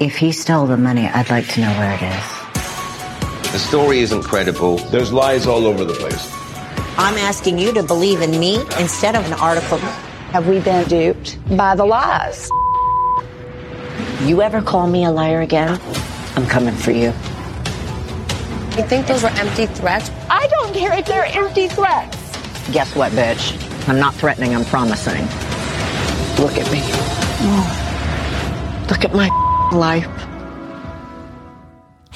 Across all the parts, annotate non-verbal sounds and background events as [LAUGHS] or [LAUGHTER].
If he stole the money, I'd like to know where it is. The story isn't credible. There's lies all over the place. I'm asking you to believe in me instead of an article. Have we been duped by the lies? You ever call me a liar again? I'm coming for you. You think those were empty threats? I don't care if they're empty threats. Guess what, bitch? I'm not threatening, I'm promising. Look at me. Look at my life.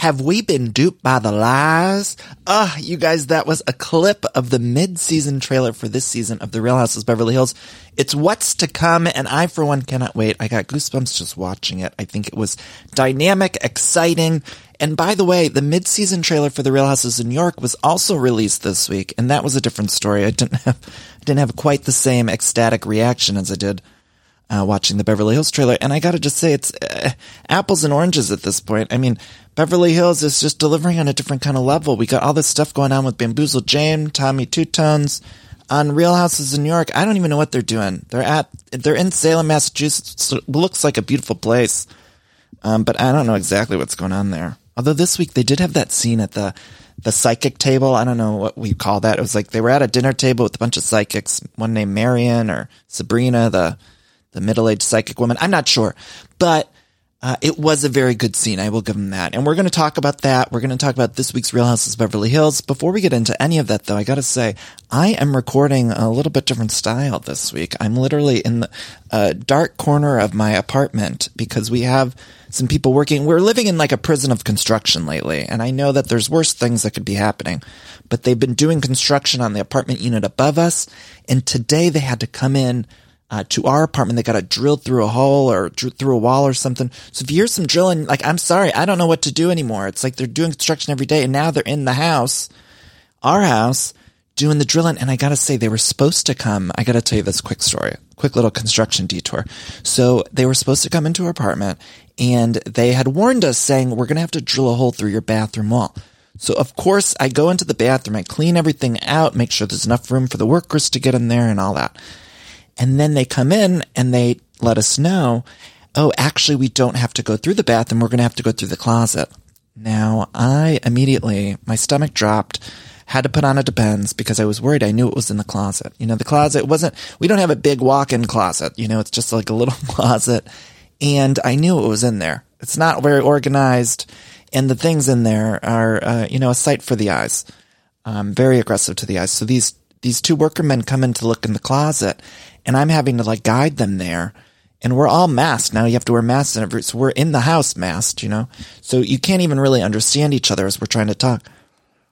Have we been duped by the lies? Ah, you guys, that was a clip of the mid-season trailer for this season of The Real Houses Beverly Hills. It's what's to come, and I, for one, cannot wait. I got goosebumps just watching it. I think it was dynamic, exciting, and by the way, the mid-season trailer for The Real Houses of New York was also released this week, and that was a different story. I didn't have, I [LAUGHS] didn't have quite the same ecstatic reaction as I did uh, watching the Beverly Hills trailer. And I got to just say, it's uh, apples and oranges at this point. I mean, Beverly Hills is just delivering on a different kind of level. We got all this stuff going on with Bamboozle Jane, Tommy Two Tones, on Real Houses in New York. I don't even know what they're doing. They're at, they're in Salem, Massachusetts. Looks like a beautiful place. Um, but I don't know exactly what's going on there. Although this week they did have that scene at the, the psychic table. I don't know what we call that. It was like they were at a dinner table with a bunch of psychics, one named Marion or Sabrina, the, the middle-aged psychic woman. I'm not sure, but uh, it was a very good scene. I will give them that. And we're going to talk about that. We're going to talk about this week's Real Houses of Beverly Hills. Before we get into any of that, though, I got to say I am recording a little bit different style this week. I'm literally in the uh, dark corner of my apartment because we have some people working. We're living in like a prison of construction lately, and I know that there's worse things that could be happening. But they've been doing construction on the apartment unit above us, and today they had to come in uh, to our apartment. They got to drill through a hole or through a wall or something. So if you hear some drilling, like, I'm sorry, I don't know what to do anymore. It's like they're doing construction every day and now they're in the house, our house, doing the drilling. And I got to say, they were supposed to come. I got to tell you this quick story, quick little construction detour. So they were supposed to come into our apartment and they had warned us saying, we're going to have to drill a hole through your bathroom wall. So of course I go into the bathroom, I clean everything out, make sure there's enough room for the workers to get in there and all that. And then they come in and they let us know, oh, actually, we don't have to go through the bathroom. We're going to have to go through the closet. Now, I immediately, my stomach dropped, had to put on a Depends because I was worried. I knew it was in the closet. You know, the closet wasn't, we don't have a big walk-in closet. You know, it's just like a little [LAUGHS] closet. And I knew it was in there. It's not very organized. And the things in there are, uh, you know, a sight for the eyes. Um, very aggressive to the eyes. So these, these two worker men come in to look in the closet and I'm having to like guide them there. And we're all masked now. You have to wear masks, and so we're in the house masked, you know. So you can't even really understand each other as we're trying to talk.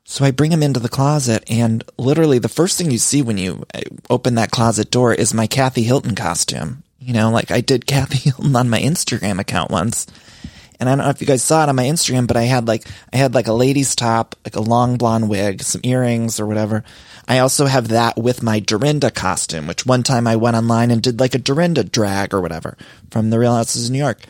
So I bring him into the closet, and literally the first thing you see when you uh, open that closet door is my Kathy Hilton costume. You know, like I did [LAUGHS] Kathy Hilton on my Instagram account once. And I don't know if you guys saw it on my Instagram, but I had like, I had like a lady's top, like a long blonde wig, some earrings or whatever. I also have that with my Dorinda costume, which one time I went online and did like a Dorinda drag or whatever from the Real Houses of New York.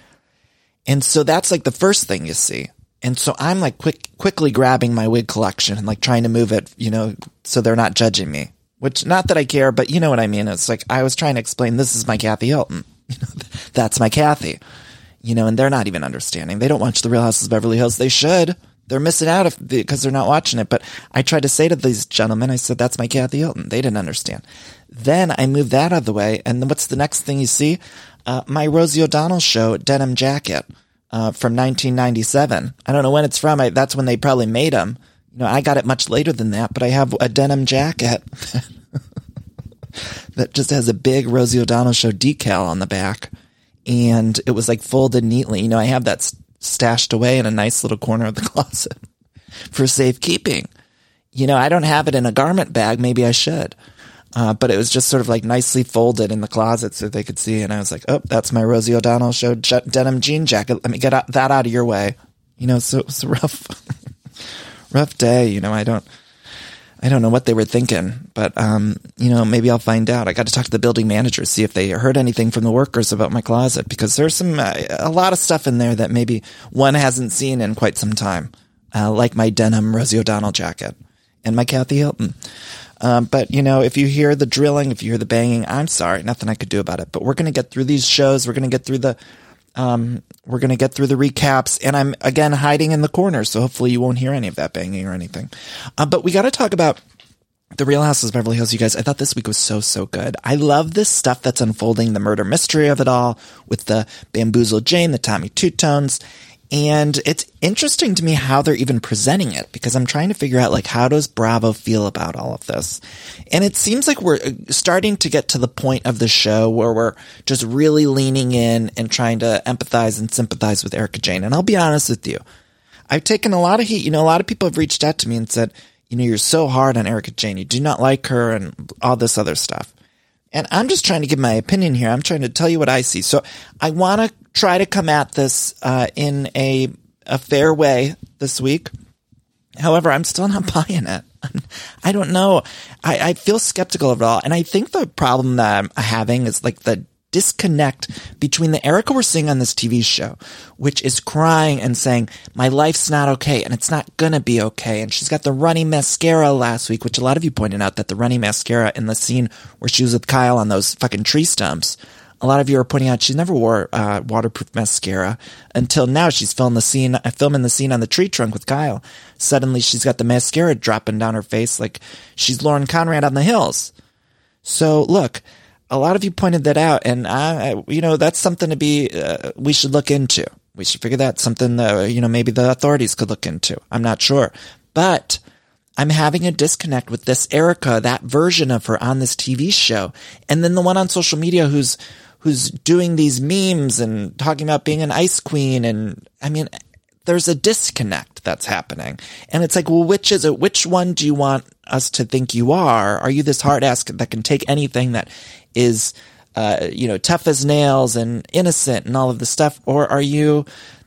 And so that's like the first thing you see. And so I'm like quick, quickly grabbing my wig collection and like trying to move it, you know, so they're not judging me. Which not that I care, but you know what I mean. It's like I was trying to explain this is my Kathy Hilton. [LAUGHS] You know, that's my Kathy. You know, and they're not even understanding. They don't watch the Real Houses of Beverly Hills. They should. They're missing out if, because they're not watching it. But I tried to say to these gentlemen, I said, that's my Kathy Hilton. They didn't understand. Then I moved that out of the way. And then what's the next thing you see? Uh, my Rosie O'Donnell show denim jacket, uh, from 1997. I don't know when it's from. I, that's when they probably made them. You know, I got it much later than that, but I have a denim jacket [LAUGHS] that just has a big Rosie O'Donnell show decal on the back. And it was like folded neatly. You know, I have that stashed away in a nice little corner of the [LAUGHS] closet for safekeeping. You know, I don't have it in a garment bag. Maybe I should. Uh, but it was just sort of like nicely folded in the closet so they could see. And I was like, oh, that's my Rosie O'Donnell show denim jean jacket. Let me get that out of your way. You know, so it's a rough, [LAUGHS] rough day. You know, I don't, I don't know what they were thinking, but, um, you know, maybe I'll find out. I got to talk to the building manager, see if they heard anything from the workers about my closet because there's some, uh, a lot of stuff in there that maybe one hasn't seen in quite some time. Uh, like my denim Rosie O'Donnell jacket and my Kathy Hilton. Um, but you know, if you hear the drilling, if you hear the banging, I'm sorry, nothing I could do about it. But we're going to get through these shows. We're going to get through the, um, we're going to get through the recaps. And I'm again hiding in the corner, so hopefully you won't hear any of that banging or anything. Uh, but we got to talk about the Real Houses of Beverly Hills, you guys. I thought this week was so so good. I love this stuff that's unfolding, the murder mystery of it all, with the bamboozled Jane, the Tommy Two Tones. And it's interesting to me how they're even presenting it because I'm trying to figure out like how does Bravo feel about all of this? And it seems like we're uh, starting to get to the point of the show where we're just really leaning in and trying to empathize and sympathize with Erika Jayne. And I'll be honest with you. I've taken a lot of heat. You know, a lot of people have reached out to me and said, you know, you're so hard on Erika Jayne. You do not like her and all this other stuff. And I'm just trying to give my opinion here. I'm trying to tell you what I see. So I want to try to come at this uh, in a a fair way this week. However, I'm still not [LAUGHS] buying it. I don't know. I, I feel skeptical of it all. And I think the problem that I'm having is like the disconnect between the Erika we're seeing on this TV show, which is crying and saying, my life's not okay and it's not gonna be okay. And she's got the runny mascara last week, which a lot of you pointed out that the runny mascara in the scene where she was with Kyle on those fucking tree stumps a lot of you are pointing out she never wore uh, waterproof mascara until now. She's filming the scene, filming the scene on the tree trunk with Kyle. Suddenly, she's got the mascara dropping down her face like she's Lauren Conrad on the hills. So, look, a lot of you pointed that out, and I, you know, that's something to be uh, we should look into. We should figure that something that you know maybe the authorities could look into. I'm not sure, but. I'm having a disconnect with this Erika, that version of her on this TV show, and then the one on social media who's who's doing these memes and talking about being an ice queen. And I mean, there's a disconnect that's happening. And it's like, well, which is it? Which one do you want us to think you are? Are you this hard ass that can take anything that is, uh, you know, tough as nails and innocent and all of this stuff? Or are you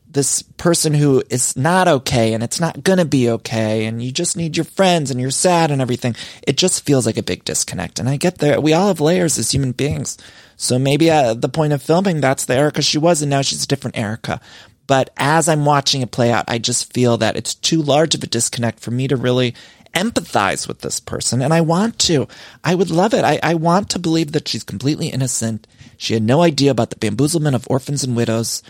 this person who is not okay and it's not going to be okay and you just need your friends and you're sad and everything? It just feels like a big disconnect. And I get there. We all have layers as human beings. So maybe at the point of filming, that's the Erika she was, and now she's a different Erika. But as I'm watching it play out, I just feel that it's too large of a disconnect for me to really empathize with this person. And I want to. I would love it. I, I want to believe that she's completely innocent. She had no idea about the bamboozlement of orphans and widows.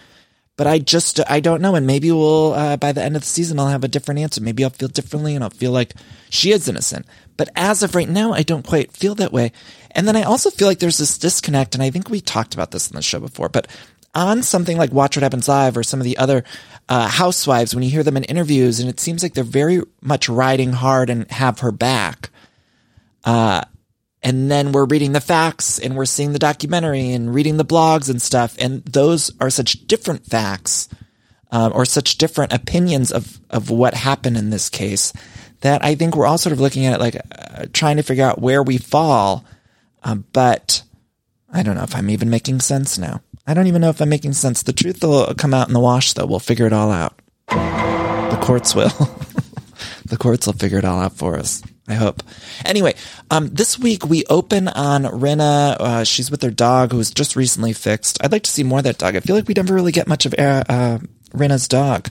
But I just, I don't know. And maybe we'll, uh, by the end of the season, I'll have a different answer. Maybe I'll feel differently and I'll feel like she is innocent. But as of right now, I don't quite feel that way. And then I also feel like there's this disconnect, and I think we talked about this in the show before, but on something like Watch What Happens Live or some of the other uh, housewives, when you hear them in interviews, and it seems like they're very much riding hard and have her back. Uh, and then we're reading the facts and we're seeing the documentary and reading the blogs and stuff. And those are such different facts um, or such different opinions of, of what happened in this case that I think we're all sort of looking at it like uh, trying to figure out where we fall uh, but I don't know if I'm even making sense now. I don't even know if I'm making sense. The truth will come out in the wash, though. We'll figure it all out. The courts will. [LAUGHS] the courts will figure it all out for us. I hope. Anyway, um, this week we open on Rinna. Uh, she's with her dog who was just recently fixed. I'd like to see more of that dog. I feel like we never really get much of uh, uh, Rinna's dog.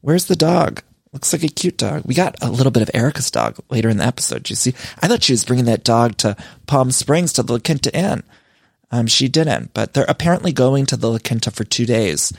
Where's the dog? Looks like a cute dog. We got a little bit of Erika's dog later in the episode. You see, I thought she was bringing that dog to Palm Springs to the La Quinta Inn. Um, she didn't, but they're apparently going to the La Quinta for two days.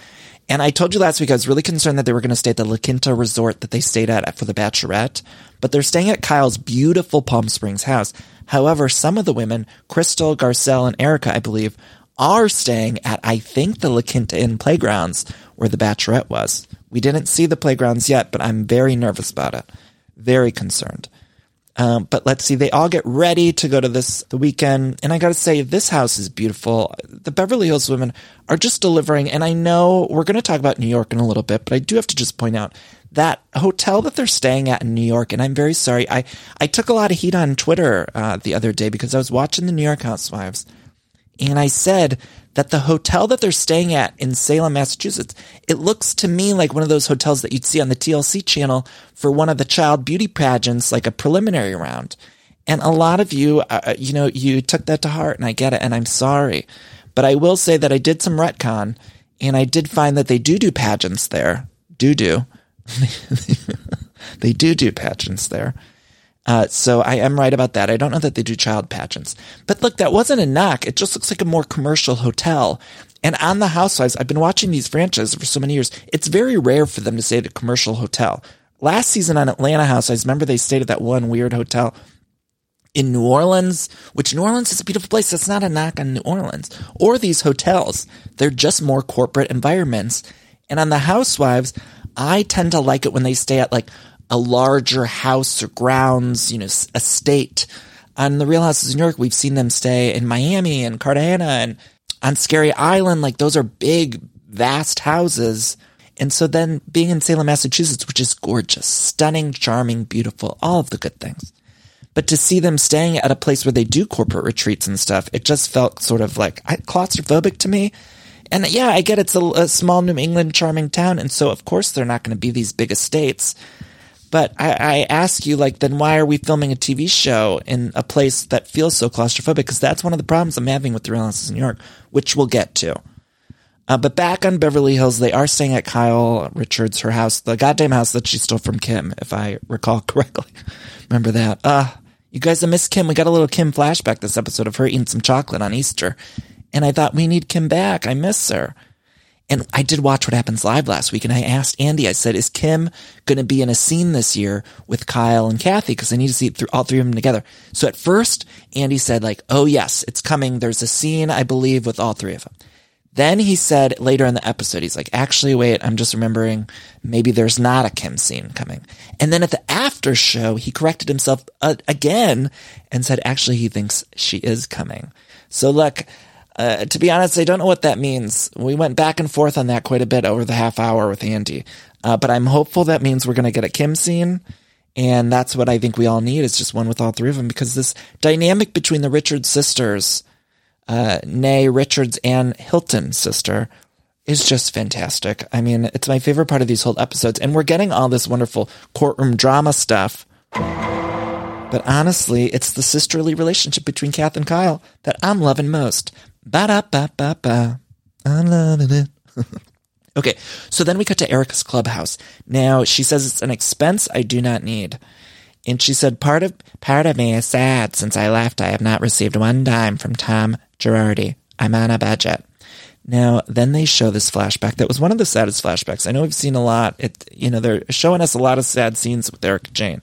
And I told you last week I was really concerned that they were going to stay at the La Quinta resort that they stayed at for the Bachelorette, but they're staying at Kyle's beautiful Palm Springs house. However, some of the women, Crystal, Garcelle, and Erika, I believe, are staying at, I think, the La Quinta Inn playgrounds where the Bachelorette was. We didn't see the playgrounds yet, but I'm very nervous about it. Very concerned. Um, but let's see, they all get ready to go to this the weekend, and I got to say, this house is beautiful. The Beverly Hills women are just delivering, and I know we're going to talk about New York in a little bit, but I do have to just point out that hotel that they're staying at in New York, and I'm very sorry, I I took a lot of heat on Twitter uh, the other day because I was watching the New York Housewives, and I said that the hotel that they're staying at in Salem, Massachusetts, it looks to me like one of those hotels that you'd see on the TLC channel for one of the child beauty pageants, like a preliminary round. And a lot of you, uh, uh, you know, you took that to heart and I get it and I'm sorry. But I will say that I did some retcon and I did find that they do do pageants there. Do do. [LAUGHS] they do do pageants there. Uh, so I am right about that. I don't know that they do child pageants. But look, that wasn't a knock. It just looks like a more commercial hotel. And on the Housewives, I've been watching these franchises for so many years. It's very rare for them to stay at a commercial hotel. Last season on Atlanta Housewives, remember they stayed at that one weird hotel in New Orleans, which New Orleans is a beautiful place. That's not a knock on New Orleans or these hotels. They're just more corporate environments. And on the Housewives, I tend to like it when they stay at like a larger house or grounds, you know, estate. On the Real Houses of New York, we've seen them stay in Miami and Cartagena and on Scary Island. Like those are big, vast houses. And so then being in Salem, Massachusetts, which is gorgeous, stunning, charming, beautiful, all of the good things. But to see them staying at a place where they do corporate retreats and stuff, it just felt sort of like claustrophobic to me. And yeah, I get it's a, a small New England charming town. And so of course they're not going to be these big estates. But I, I ask you, like, then why are we filming a TV show in a place that feels so claustrophobic? Because that's one of the problems I'm having with the Real Houses in New York, which we'll get to. Uh, but back on Beverly Hills, they are staying at Kyle Richards, her house, the goddamn house that she stole from Kim, if I recall [LAUGHS] correctly. Remember that? Uh, you guys, I miss Kim. We got a little Kim flashback this episode of her eating some chocolate on Easter. And I thought we need Kim back. I miss her. And I did watch What Happens Live last week and I asked Andy, I said, is Kim going to be in a scene this year with Kyle and Kathy? Cause I need to see all three of them together. So at first, Andy said like, oh yes, it's coming. There's a scene, I believe, with all three of them. Then he said later in the episode, he's like, actually, wait, I'm just remembering maybe there's not a Kim scene coming. And then at the after show, he corrected himself uh, again and said, actually, he thinks she is coming. So look, uh, to be honest, I don't know what that means. We went back and forth on that quite a bit over the half hour with Andy. Uh, but I'm hopeful that means we're going to get a Kim scene. And that's what I think we all need is just one with all three of them because this dynamic between the Richards sisters, uh, nay, Richards and Hilton sister is just fantastic. I mean, it's my favorite part of these whole episodes. And we're getting all this wonderful courtroom drama stuff. But honestly, it's the sisterly relationship between Kath and Kyle that I'm loving most. Ba da ba ba ba. I'm loving it. [LAUGHS] okay, so then we cut to Erika's clubhouse. Now she says it's an expense I do not need. And she said, part of, part of me is sad since I left. I have not received one dime from Tom Girardi. I'm on a budget. Now, then they show this flashback. That was one of the saddest flashbacks. I know we've seen a lot. It, you know, they're showing us a lot of sad scenes with Erika Jayne.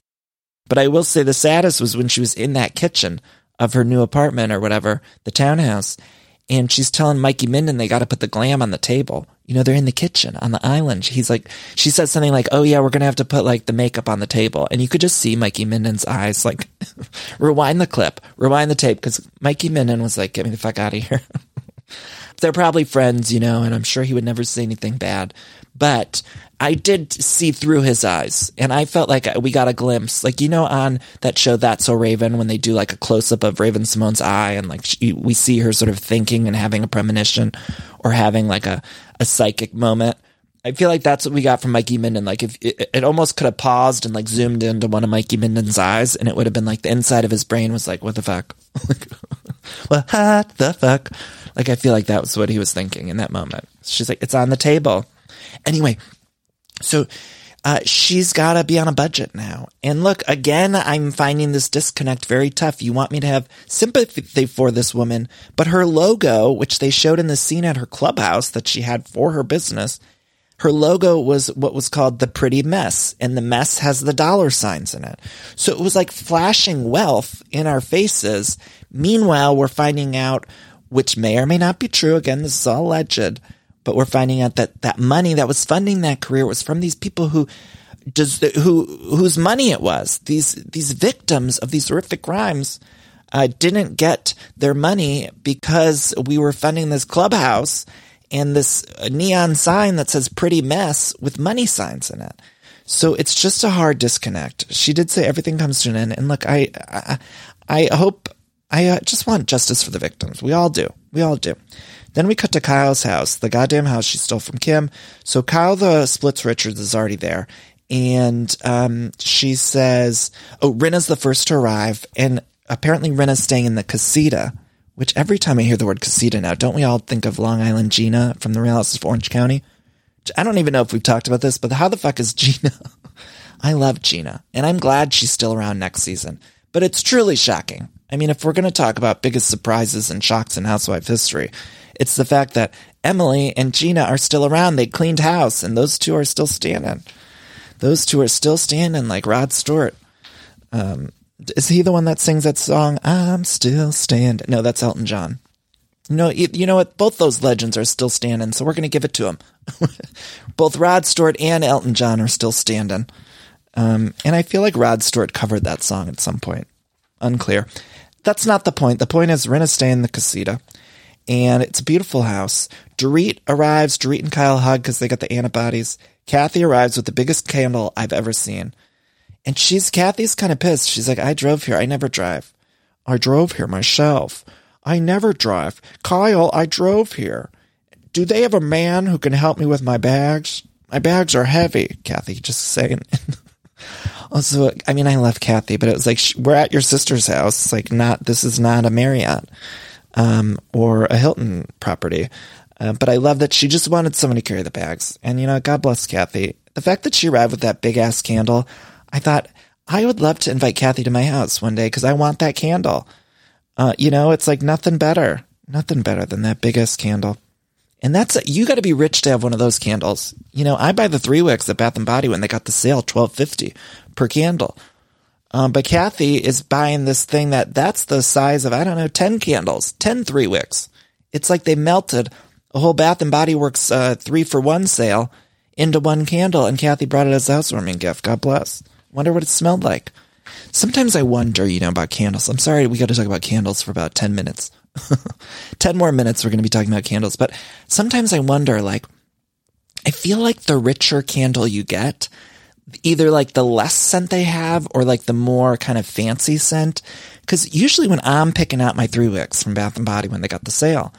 But I will say the saddest was when she was in that kitchen of her new apartment or whatever, the townhouse, and she's telling Mikey Minden they got to put the glam on the table. You know, they're in the kitchen on the island. He's like, she said something like, "Oh yeah, we're gonna have to put like the makeup on the table," and you could just see Mikey Minden's eyes like, [LAUGHS] rewind the clip, rewind the tape, because Mikey Minden was like, "Get me the fuck out of here." [LAUGHS] they're probably friends, you know, and I'm sure he would never say anything bad. But I did see through his eyes and I felt like we got a glimpse, like, you know, on that show, That's So Raven, when they do like a close up of Raven-Symoné's eye and like she, we see her sort of thinking and having a premonition or having like a, a psychic moment. I feel like that's what we got from Mikey Minden. Like if it, it almost could have paused and like zoomed into one of Mikey Minden's eyes and it would have been like the inside of his brain was like, what the fuck? [LAUGHS] what the fuck? Like I feel like that was what he was thinking in that moment. She's like, it's on the table. Anyway, so uh, she's got to be on a budget now. And look, again, I'm finding this disconnect very tough. You want me to have sympathy for this woman, but her logo, which they showed in the scene at her clubhouse that she had for her business, her logo was what was called the pretty mess and the mess has the dollar signs in it. So it was like flashing wealth in our faces. Meanwhile, we're finding out, which may or may not be true. Again, this is all alleged but we're finding out that that money that was funding that career was from these people who does who whose money it was. These these victims of these horrific crimes uh, didn't get their money because we were funding this clubhouse and this neon sign that says "pretty mess" with money signs in it. So it's just a hard disconnect. She did say everything comes to an end, and look, I, I, I hope, I uh, just want justice for the victims. We all do. We all do. Then we cut to Kyle's house, the goddamn house she stole from Kim. So Kyle the splits Richards is already there, and um, she says, "Oh, Rinna's the first to arrive, and apparently Rinna's staying in the casita." Which every time I hear the word casita now, don't we all think of Long Island Gina from the Real Houses of Orange County? I don't even know if we've talked about this, but how the fuck is [LAUGHS] Gina? I love Gina, and I'm glad she's still around next season. But it's truly shocking. I mean, if we're going to talk about biggest surprises and shocks in housewife history, it's the fact that Emily and Gina are still around. They cleaned house, and those two are still standing. Those two are still standing like Rod Stewart. Um, is he the one that sings that song? I'm still standing. No, that's Elton John. No, you, you know what? Both those legends are still standing, so we're going to give it to them. [LAUGHS] Both Rod Stewart and Elton John are still standing. Um, and I feel like Rod Stewart covered that song at some point. Unclear. That's not the point. The point is stay in the casita. And it's a beautiful house. Dorit arrives. Dorit and Kyle hug because they got the antibodies. Kathy arrives with the biggest candle I've ever seen. And she's, Kathy's kind of pissed. She's like, I drove here. I never drive. I drove here myself. I never drive. Kyle, I drove here. Do they have a man who can help me with my bags? My bags are heavy, Kathy, just saying. [LAUGHS] also, I mean, I love Kathy, but it was like, we're at your sister's house. It's like, not, this is not a Marriott um, or a Hilton property. Uh, but I love that she just wanted someone to carry the bags. And, you know, God bless Kathy. The fact that she arrived with that big ass candle, I thought, I would love to invite Kathy to my house one day because I want that candle. Uh, you know, it's like nothing better, nothing better than that big ass candle. And that's, you got to be rich to have one of those candles. You know, I buy the three wicks at Bath and Body when they got the sale, twelve fifty per candle. Um, but Kathy is buying this thing that that's the size of, I don't know, 10 candles, 10 three wicks. It's like they melted a whole Bath and Body Works, uh, three for one sale into one candle. And Kathy brought it as a housewarming gift. God bless. Wonder what it smelled like. Sometimes I wonder, you know, about candles. I'm sorry, we got to talk about candles for about 10 minutes. [LAUGHS] 10 more minutes, we're going to be talking about candles. But sometimes I wonder, like, I feel like the richer candle you get, either like the less scent they have or like the more kind of fancy scent. Cause usually when I'm picking out my three wicks from Bath and Body when they got the sale,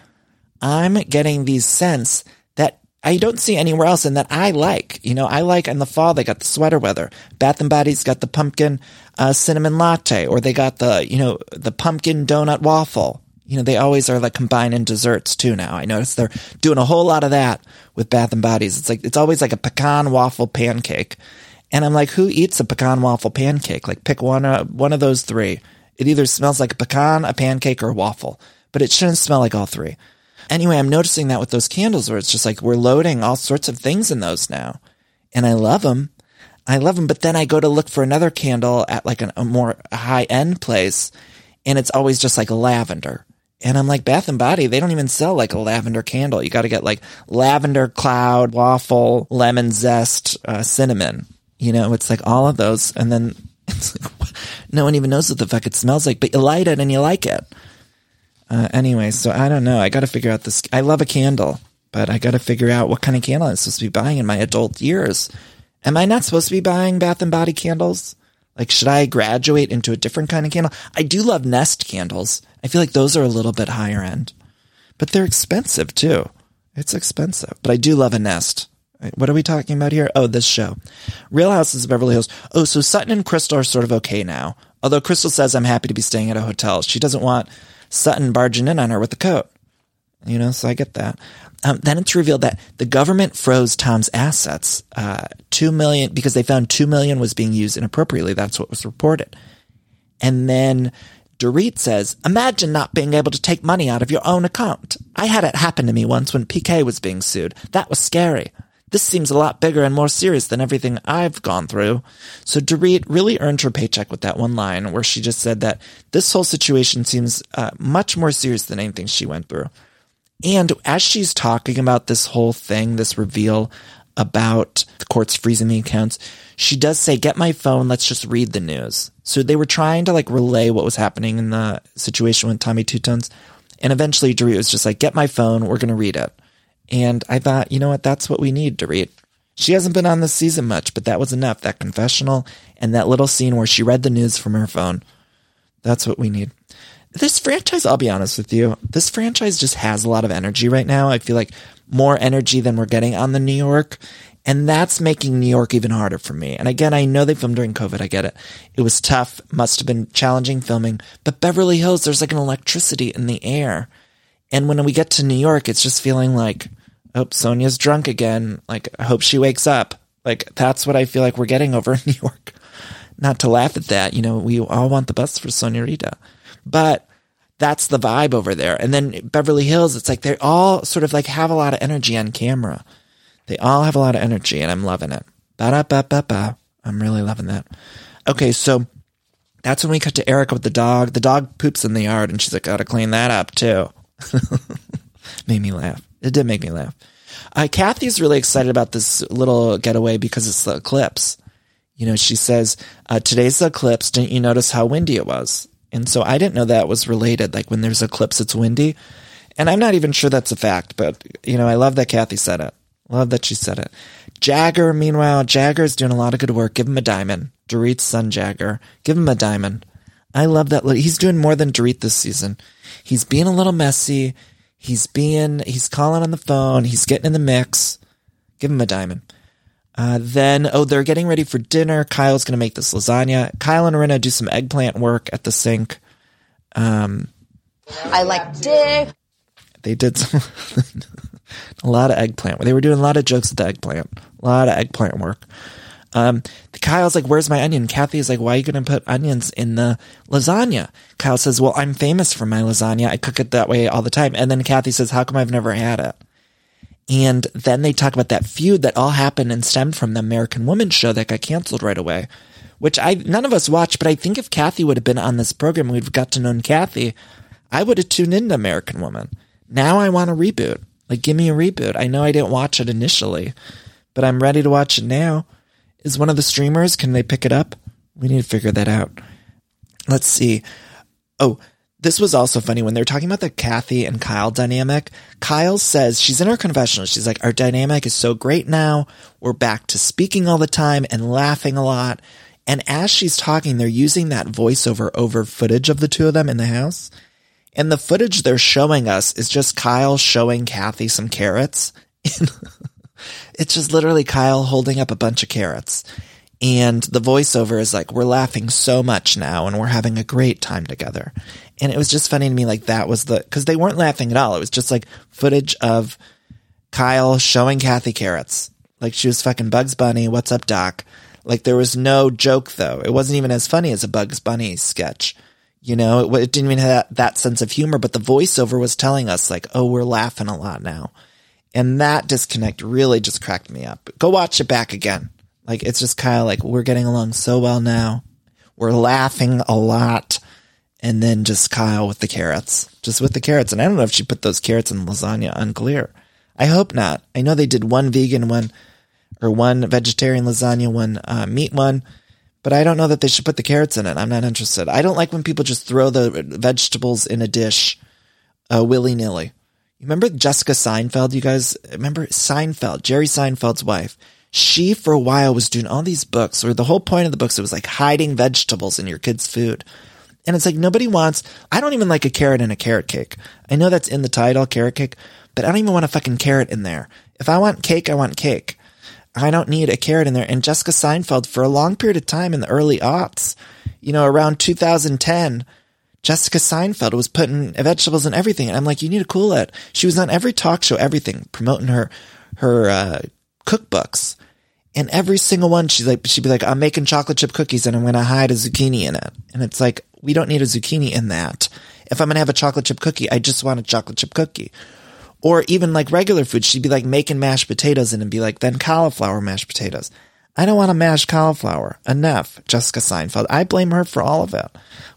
I'm getting these scents that I don't see anywhere else and that I like. You know, I like in the fall they got the sweater weather. Bath and Body's got the pumpkin uh, cinnamon latte, or they got the you know the pumpkin donut waffle. You know, they always are like combining desserts too now. I notice they're doing a whole lot of that with Bath and Bodies. It's like it's always like a pecan waffle pancake, and I'm like, who eats a pecan waffle pancake? Like, pick one uh, one of those three. It either smells like a pecan, a pancake, or a waffle, but it shouldn't smell like all three. Anyway, I'm noticing that with those candles where it's just like we're loading all sorts of things in those now. And I love them. I love them. But then I go to look for another candle at like an, a more high end place and it's always just like lavender. And I'm like, Bath and Body, they don't even sell like a lavender candle. You got to get like lavender cloud, waffle, lemon zest, uh, cinnamon. You know, it's like all of those. And then [LAUGHS] it's like, no one even knows what the fuck it smells like, but you light it and you like it. Uh, anyway, so I don't know. I got to figure out this. I love a candle, but I got to figure out what kind of candle I'm supposed to be buying in my adult years. Am I not supposed to be buying Bath and Body candles? Like, should I graduate into a different kind of candle? I do love Nest candles. I feel like those are a little bit higher end, but they're expensive too. It's expensive, but I do love a Nest. What are we talking about here? Oh, this show. Real Houses of Beverly Hills. Oh, so Sutton and Crystal are sort of okay now. Although Crystal says I'm happy to be staying at a hotel. She doesn't want Sutton barging in on her with the coat. You know, so I get that. Um, then it's revealed that the government froze Tom's assets, uh, two million, because they found two million was being used inappropriately. That's what was reported. And then Dorit says, imagine not being able to take money out of your own account. I had it happen to me once when PK was being sued. That was scary. This seems a lot bigger and more serious than everything I've gone through. So Dorit really earned her paycheck with that one line where she just said that this whole situation seems uh, much more serious than anything she went through. And as she's talking about this whole thing, this reveal about the courts freezing the accounts, she does say, get my phone. Let's just read the news. So they were trying to like relay what was happening in the situation with Tommy Two Tones. And eventually Dorit was just like, get my phone. We're going to read it. And I thought, you know what? That's what we need, Dorit. She hasn't been on this season much, but that was enough. That confessional and that little scene where she read the news from her phone. That's what we need. This franchise, I'll be honest with you, this franchise just has a lot of energy right now. I feel like more energy than we're getting on the New York. And that's making New York even harder for me. And again, I know they filmed during COVID. I get it. It was tough. Must have been challenging filming. But Beverly Hills, there's like an electricity in the air. And when we get to New York, it's just feeling like, oh, Sonja's drunk again. Like, I hope she wakes up. Like, that's what I feel like we're getting over in [LAUGHS] New York. Not to laugh at that. You know, we all want the best for Sonja Rita. But that's the vibe over there. And then Beverly Hills, it's like they all sort of like have a lot of energy on camera. They all have a lot of energy and I'm loving it. Ba-da-ba-ba-ba. I'm really loving that. Okay, so that's when we cut to Erika with the dog. The dog poops in the yard and she's like, gotta clean that up too. [LAUGHS] Made me laugh. It did make me laugh. Uh, Kathy's really excited about this little getaway because it's the eclipse. You know, she says, uh, today's the eclipse. Didn't you notice how windy it was? And so I didn't know that was related. Like when there's eclipse, it's windy. And I'm not even sure that's a fact, but you know, I love that Kathy said it. Love that she said it. Jagger, meanwhile, Jagger's doing a lot of good work. Give him a diamond. Dorit's son, Jagger. Give him a diamond. I love that. He's doing more than Dorit this season. He's being a little messy. He's being, he's calling on the phone. He's getting in the mix. Give him a diamond. Uh, then, oh, they're getting ready for dinner. Kyle's going to make this lasagna. Kyle and Rinna do some eggplant work at the sink. Um, I like dick. They did some, [LAUGHS] a lot of eggplant. They were doing a lot of jokes with the eggplant. A lot of eggplant work. Um, Kyle's like, where's my onion? Kathy's like, why are you going to put onions in the lasagna? Kyle says, well, I'm famous for my lasagna. I cook it that way all the time. And then Kathy says, how come I've never had it? And then they talk about that feud that all happened and stemmed from the American Woman show that got canceled right away, which I, none of us watched, but I think if Kathy would have been on this program, we'd have got to know Kathy, I would have tuned into American Woman. Now I want a reboot. Like, give me a reboot. I know I didn't watch it initially, but I'm ready to watch it now. Is one of the streamers, can they pick it up? We need to figure that out. Let's see. Oh, this was also funny when they were talking about the Kathy and Kyle dynamic. Kyle says she's in her confessional. She's like, our dynamic is so great now. We're back to speaking all the time and laughing a lot. And as she's talking, they're using that voiceover over footage of the two of them in the house. And the footage they're showing us is just Kyle showing Kathy some carrots. [LAUGHS] it's just literally Kyle holding up a bunch of carrots. And the voiceover is like, we're laughing so much now and we're having a great time together. And it was just funny to me, like that was the, cause they weren't laughing at all. It was just like footage of Kyle showing Kathy carrots. Like she was fucking Bugs Bunny. What's up, Doc? Like there was no joke though. It wasn't even as funny as a Bugs Bunny sketch. You know, it, it didn't even have that, that sense of humor, but the voiceover was telling us like, oh, we're laughing a lot now. And that disconnect really just cracked me up. Go watch it back again. Like it's just kind of like we're getting along so well now. We're laughing a lot. And then just Kyle with the carrots, just with the carrots. And I don't know if she put those carrots in lasagna, unclear. I hope not. I know they did one vegan one or one vegetarian lasagna, one uh, meat one, but I don't know that they should put the carrots in it. I'm not interested. I don't like when people just throw the vegetables in a dish uh, willy nilly. You remember Jessica Seinfeld? You guys remember Seinfeld, Jerry Seinfeld's wife? She for a while was doing all these books where the whole point of the books it was like hiding vegetables in your kid's food. And it's like nobody wants, I don't even like a carrot in a carrot cake. I know that's in the title, carrot cake, but I don't even want a fucking carrot in there. If I want cake, I want cake. I don't need a carrot in there. And Jessica Seinfeld, for a long period of time in the early aughts, you know, around 2010, Jessica Seinfeld was putting vegetables in everything. And I'm like, you need to cool it. She was on every talk show, everything, promoting her, her, uh, cookbooks. And every single one, she's like, she'd be like, I'm making chocolate chip cookies and I'm going to hide a zucchini in it. And it's like, we don't need a zucchini in that. If I'm going to have a chocolate chip cookie, I just want a chocolate chip cookie. Or even like regular food, she'd be like making mashed potatoes and be like, then cauliflower mashed potatoes. I don't want to mash cauliflower. Enough, Jessica Seinfeld. I blame her for all of it.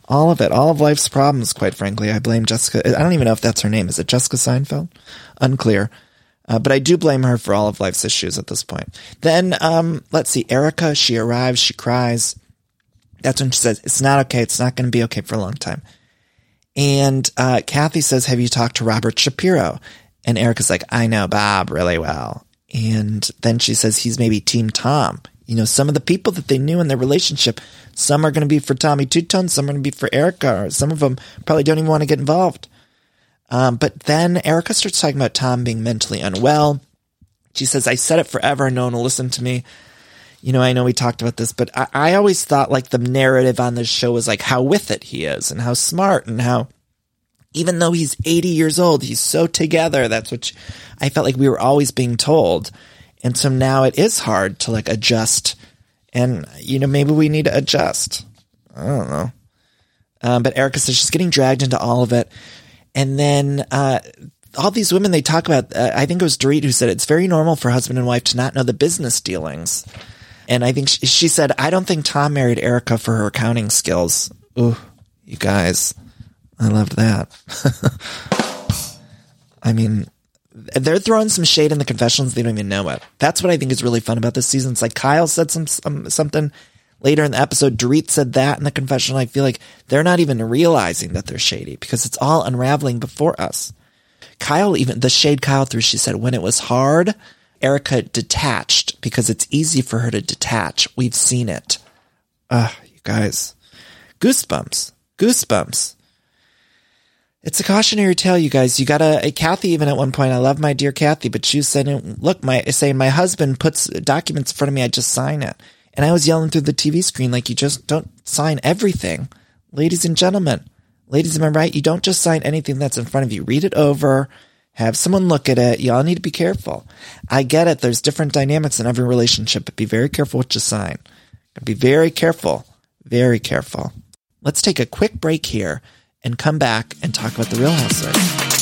All of it. All of life's problems, quite frankly. I blame Jessica. I don't even know if that's her name. Is it Jessica Seinfeld? Unclear. Uh, but I do blame her for all of life's issues at this point. Then, um, let's see, Erika, she arrives, she cries. That's when she says, it's not okay. It's not going to be okay for a long time. And, uh, Kathy says, have you talked to Robert Shapiro? And Erika's like, I know Bob really well. And then she says, he's maybe team Tom. You know, some of the people that they knew in their relationship, some are going to be for Tommy Two Tone, some are going to be for Erika, or some of them probably don't even want to get involved. Um, but then Erika starts talking about Tom being mentally unwell. She says, I said it forever and no one will listen to me. You know, I know we talked about this, but I, I always thought like the narrative on this show was like how with it he is and how smart and how even though he's 80 years old, he's so together. That's what I felt like we were always being told. And so now it is hard to like adjust. And, you know, maybe we need to adjust. I don't know. Um, but Erika says she's getting dragged into all of it. And then, uh, all these women they talk about, uh, I think it was Dorit who said it's very normal for husband and wife to not know the business dealings. And I think she, she said, I don't think Tom married Erika for her accounting skills. Ooh, you guys. I loved that. [LAUGHS] I mean, they're throwing some shade in the confessions. They don't even know it. That's what I think is really fun about this season. It's like Kyle said some, some something later in the episode. Dorit said that in the confessional. I feel like they're not even realizing that they're shady because it's all unraveling before us. Kyle even the shade Kyle threw. She said when it was hard, Erika detached because it's easy for her to detach. We've seen it. Ah, you guys, goosebumps, goosebumps. It's a cautionary tale, you guys. You gotta, uh, Kathy, even at one point, I love my dear Kathy, but she was saying, look, my, saying my husband puts documents in front of me, I just sign it. And I was yelling through the TV screen, like, you just don't sign everything. Ladies and gentlemen, ladies, am I right? You don't just sign anything that's in front of you. Read it over, have someone look at it. Y'all need to be careful. I get it. There's different dynamics in every relationship, but be very careful what you sign. Be very careful. Very careful. Let's take a quick break here and come back and talk about the Real Housewives.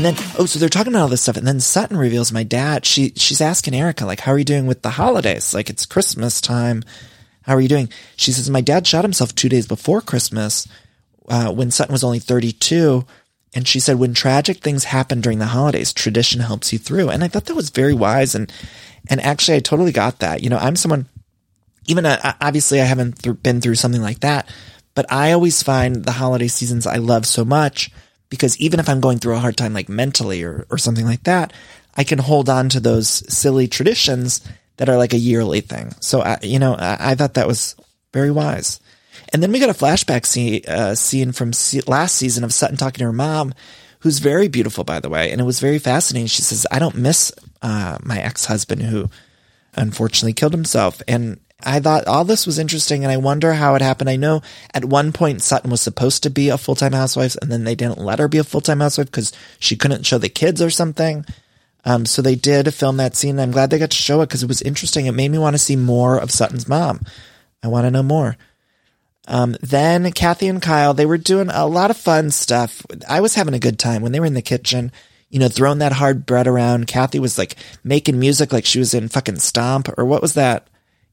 And then, oh, so they're talking about all this stuff. And then Sutton reveals my dad, she, she's asking Erika, like, how are you doing with the holidays? Like, it's Christmas time. How are you doing? She says, my dad shot himself two days before Christmas, uh, when Sutton was only 32 And she said, when tragic things happen during the holidays, tradition helps you through. And I thought that was very wise. And, and actually, I totally got that. You know, I'm someone, even uh, obviously I haven't th- been through something like that, but I always find the holiday seasons I love so much because even if I'm going through a hard time, like mentally or, or something like that, I can hold on to those silly traditions that are like a yearly thing. So, I, you know, I, I thought that was very wise. And then we got a flashback scene, uh, scene from last season of Sutton talking to her mom, who's very beautiful, by the way. And it was very fascinating. She says, I don't miss uh, my ex husband who unfortunately killed himself. And I thought all this was interesting. And I wonder how it happened. I know at one point Sutton was supposed to be a full time housewife, and then they didn't let her be a full time housewife because she couldn't show the kids or something. Um, so they did film that scene. I'm glad they got to show it because it was interesting. It made me want to see more of Sutton's mom. I want to know more. Um, then Kathy and Kyle, they were doing a lot of fun stuff. I was having a good time when they were in the kitchen, you know, throwing that hard bread around. Kathy was like making music like she was in fucking Stomp or what was that?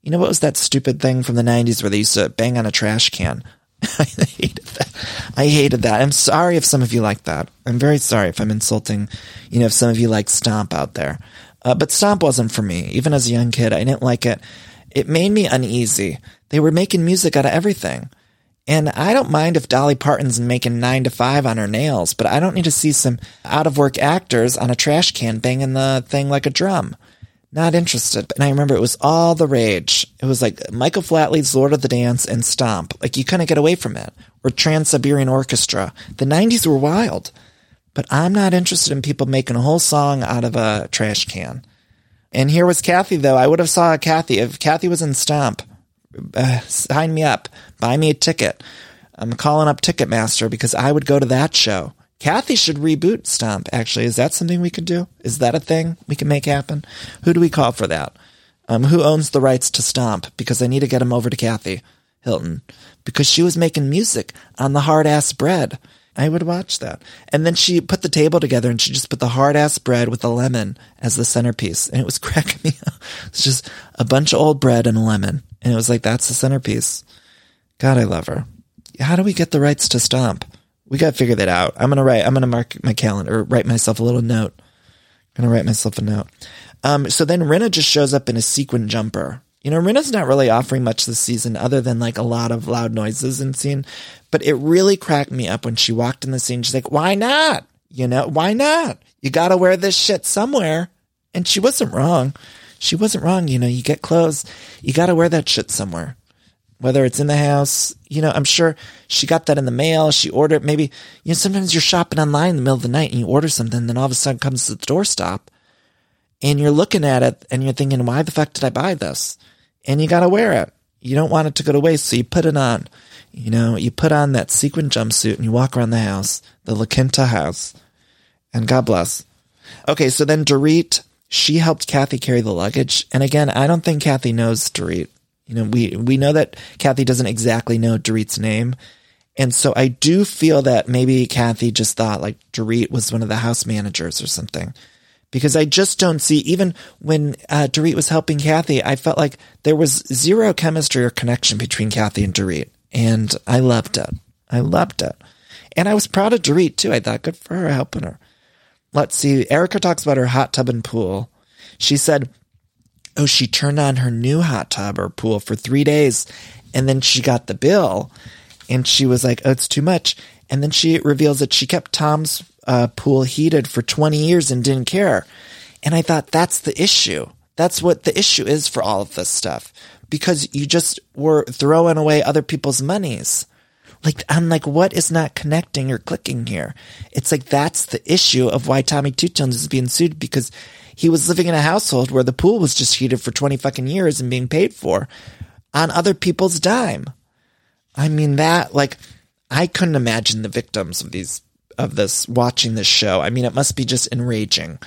You know, what was that stupid thing from the 90s where they used to bang on a trash can? [LAUGHS] I hated that. I hated that. I'm sorry if some of you like that. I'm very sorry if I'm insulting, you know, if some of you like Stomp out there. Uh, but Stomp wasn't for me. Even as a young kid, I didn't like it. It made me uneasy. They were making music out of everything. And I don't mind if Dolly Parton's making nine to five on her nails, but I don't need to see some out of work actors on a trash can banging the thing like a drum. Not interested. And I remember it was all the rage. It was like Michael Flatley's Lord of the Dance and Stomp. Like you couldn't get away from it. Or Trans Siberian Orchestra. The 90s were wild. But I'm not interested in people making a whole song out of a trash can. And here was Kathy, though. I would have saw Kathy if Kathy was in Stomp. Uh, sign me up. Buy me a ticket. I'm calling up Ticketmaster because I would go to that show. Kathy should reboot Stomp, actually. Is that something we could do? Is that a thing we can make happen? Who do we call for that? Um, who owns the rights to Stomp? Because I need to get him over to Kathy Hilton. Because she was making music on the hard ass bread. I would watch that. And then she put the table together and she just put the hard ass bread with a lemon as the centerpiece. And it was [LAUGHS] cracking me up. It's just a bunch of old bread and a lemon. And it was like, that's the centerpiece. God, I love her. How do we get the rights to Stomp? We got to figure that out. I'm going to write, I'm going to mark my calendar, write myself a little note. I'm going to write myself a note. Um, so then Rinna just shows up in a sequin jumper. You know, Rinna's not really offering much this season other than like a lot of loud noises in scene, but it really cracked me up when she walked in the scene. She's like, why not? You know, why not? You got to wear this shit somewhere. And she wasn't wrong. She wasn't wrong. You know, you get clothes, you got to wear that shit somewhere whether it's in the house, you know, I'm sure she got that in the mail. She ordered maybe, you know, sometimes you're shopping online in the middle of the night and you order something, then all of a sudden comes to the doorstop and you're looking at it and you're thinking, why the fuck did I buy this? And you got to wear it. You don't want it to go to waste. So you put it on, you know, you put on that sequin jumpsuit and you walk around the house, the La Quinta house and God bless. Okay. So then Dorit, she helped Kathy carry the luggage. And again, I don't think Kathy knows Dorit. You know, we, we know that Kathy doesn't exactly know Dorit's name. And so I do feel that maybe Kathy just thought like Dorit was one of the house managers or something. Because I just don't see, even when uh, Dorit was helping Kathy, I felt like there was zero chemistry or connection between Kathy and Dorit. And I loved it. I loved it. And I was proud of Dorit too. I thought, good for her helping her. Let's see. Erika talks about her hot tub and pool. She said, oh, she turned on her new hot tub or pool for three days and then she got the bill and she was like, oh, it's too much. And then she reveals that she kept Tom's uh, pool heated for 20 years and didn't care. And I thought that's the issue. That's what the issue is for all of this stuff because you just were throwing away other people's monies. Like, I'm like, what is not connecting or clicking here? It's like, that's the issue of why Tommy Two Tones is being sued because he was living in a household where the pool was just heated for 20 fucking years and being paid for on other people's dime. I mean, that, like, I couldn't imagine the victims of these, of this watching this show. I mean, it must be just enraging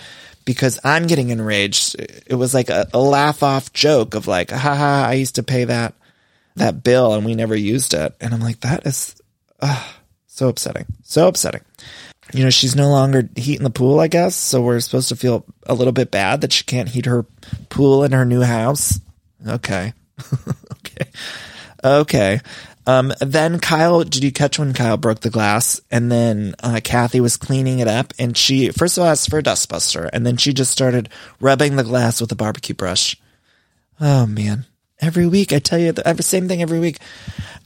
because I'm getting enraged. It was like a, a laugh off joke of like, haha, I used to pay that, that bill and we never used it. And I'm like, that is uh, so upsetting. So upsetting you know, she's no longer heating the pool, I guess. So we're supposed to feel a little bit bad that she can't heat her pool in her new house. Okay. [LAUGHS] okay. Okay. Um, then Kyle, did you catch when Kyle broke the glass? And then uh, Kathy was cleaning it up, and she first of all asked for a dustbuster, and then she just started rubbing the glass with a barbecue brush. Oh man, every week I tell you the every same thing every week.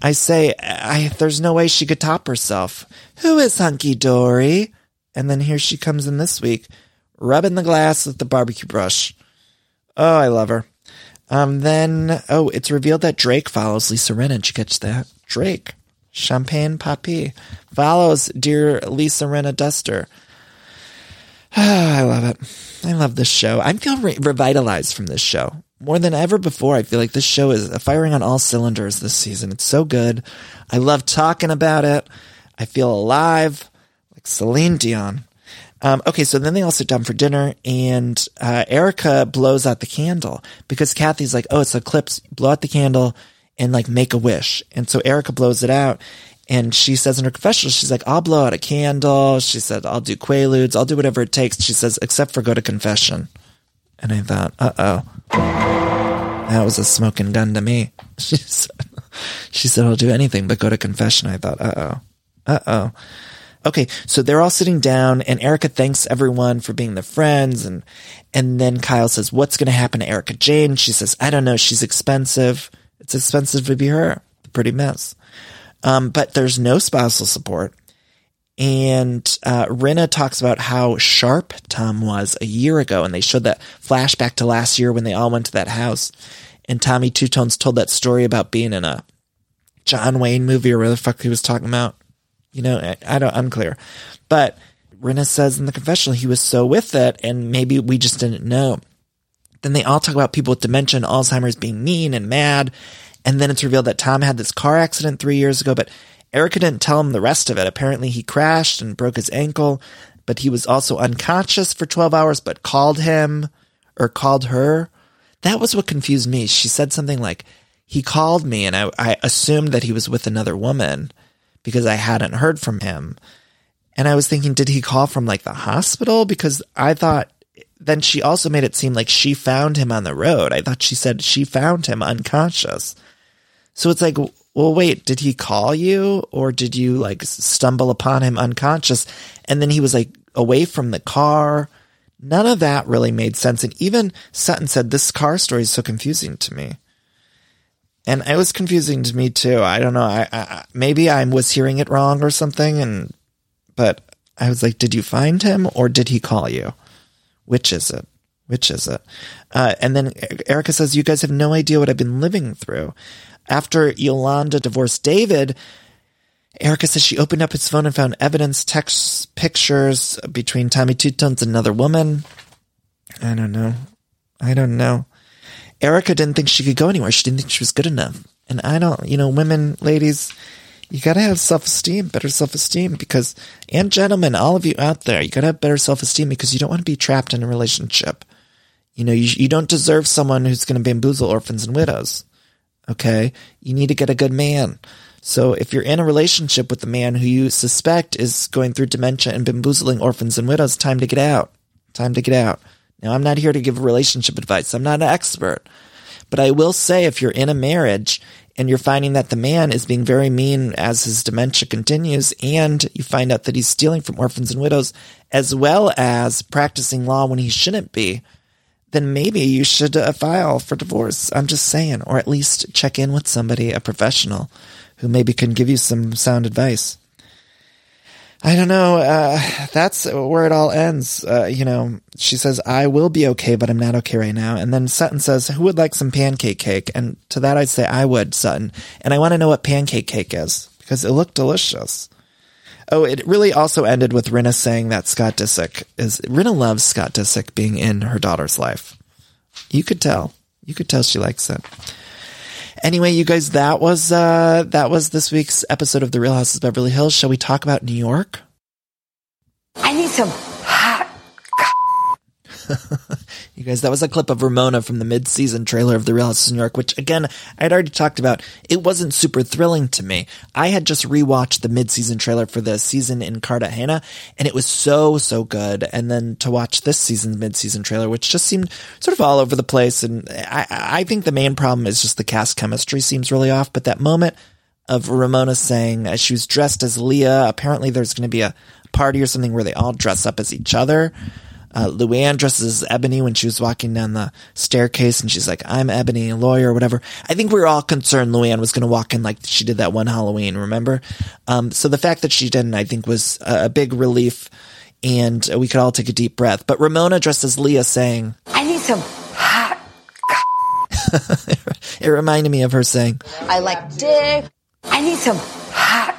I say, I there's no way she could top herself. Who is Hunky Dory? And then here she comes in this week, rubbing the glass with the barbecue brush. Oh, I love her. Um, then, oh, it's revealed that Drake follows Lisa Rinna. Did you catch that? Drake, Champagne Papi, follows dear Lisa Rinna Duster. Oh, [SIGHS] I love it. I love this show. I feel re- revitalized from this show more than ever before. I feel like this show is firing on all cylinders this season. It's so good. I love talking about it. I feel alive, like Celine Dion. Um, okay, so then they all sit down for dinner, and uh, Erika blows out the candle because Kathy's like, "Oh, it's eclipse. Blow out the candle and like make a wish." And so Erika blows it out, and she says in her confessional, she's like, "I'll blow out a candle." She said, "I'll do quaaludes. I'll do whatever it takes." She says, "Except for go to confession." And I thought, "Uh oh, that was a smoking gun to me." [LAUGHS] She said, "She said I'll do anything but go to confession." I thought, "Uh oh, uh oh." Okay, so they're all sitting down and Erika thanks everyone for being their friends and and then Kyle says, What's gonna happen to Erika Jayne? She says, I don't know, she's expensive. It's expensive to be her. Pretty mess. Um, but there's no spousal support. And uh, Rinna talks about how sharp Tom was a year ago, and they showed that flashback to last year when they all went to that house. And Tommy Two Tones told that story about being in a John Wayne movie or whatever the fuck he was talking about. You know, I, I don't, unclear. But Rinna says in the confessional he was so with it, and maybe we just didn't know. Then they all talk about people with dementia and Alzheimer's being mean and mad. And then it's revealed that Tom had this car accident three years ago, but Erika didn't tell him the rest of it. Apparently, he crashed and broke his ankle, but he was also unconscious for 12 hours, but called him or called her. That was what confused me. She said something like, he called me, and I, I assumed that he was with another woman because I hadn't heard from him. And I was thinking, did he call from like the hospital? Because I thought then she also made it seem like she found him on the road. I thought she said she found him unconscious. So it's like, well, wait, did he call you or did you like stumble upon him unconscious? And then he was like away from the car. None of that really made sense. And even Sutton said, this car story is so confusing to me. And it was confusing to me too. I don't know. I, I maybe I was hearing it wrong or something. And, but I was like, did you find him or did he call you? Which is it? Which is it? Uh, and then Erika says, you guys have no idea what I've been living through. After Yolanda divorced David, Erika says she opened up his phone and found evidence, texts, pictures between Tommy Two Tones and another woman. I don't know. I don't know. Erika didn't think she could go anywhere. She didn't think she was good enough. And I don't, you know, women, ladies, you gotta have self esteem, better self esteem because, and gentlemen, all of you out there, you gotta have better self esteem because you don't want to be trapped in a relationship. You know, you, you don't deserve someone who's to bamboozle orphans and widows. Okay. You need to get a good man. So if you're in a relationship with a man who you suspect is going through dementia and bamboozling orphans and widows, time to get out. Time to get out. Now, I'm not here to give relationship advice. I'm not an expert. But I will say if you're in a marriage and you're finding that the man is being very mean as his dementia continues and you find out that he's stealing from orphans and widows as well as practicing law when he shouldn't be, then maybe you should uh, file for divorce. I'm just saying, or at least check in with somebody, a professional who maybe can give you some sound advice. I don't know. Uh, that's where it all ends. Uh, you know, she says, I will be okay, but I'm not okay right now. And then Sutton says, who would like some pancake cake? And to that, I'd say, I would, Sutton. And I want to know what pancake cake is because it looked delicious. Oh, it really also ended with Rinna saying that Scott Disick is, Rinna loves Scott Disick being in her daughter's life. You could tell. You could tell she likes it. Anyway, you guys, that was uh that was this week's episode of The Real Houses of Beverly Hills. Shall we talk about New York? I need some. [LAUGHS] you guys, that was a clip of Ramona from the mid-season trailer of The Real Houses of New York, which again, I'd already talked about. It wasn't super thrilling to me. I had just rewatched the mid-season trailer for the season in Cartagena, and it was so, so good. And then to watch this season's mid-season trailer, which just seemed sort of all over the place. And I, I think the main problem is just the cast chemistry seems really off, but that moment, of Ramona saying uh, she was dressed as Leah. Apparently, there's going to be a party or something where they all dress up as each other. Uh, Luann dresses as Eboni when she was walking down the staircase and she's like, I'm Eboni, a lawyer or whatever. I think we were all concerned Luann was going to walk in like she did that one Halloween, remember? Um, so the fact that she didn't, I think was a, a big relief and we could all take a deep breath. But Ramona dressed as Leah saying, I need some hot. [LAUGHS] it reminded me of her saying, I like dick. I need some hot.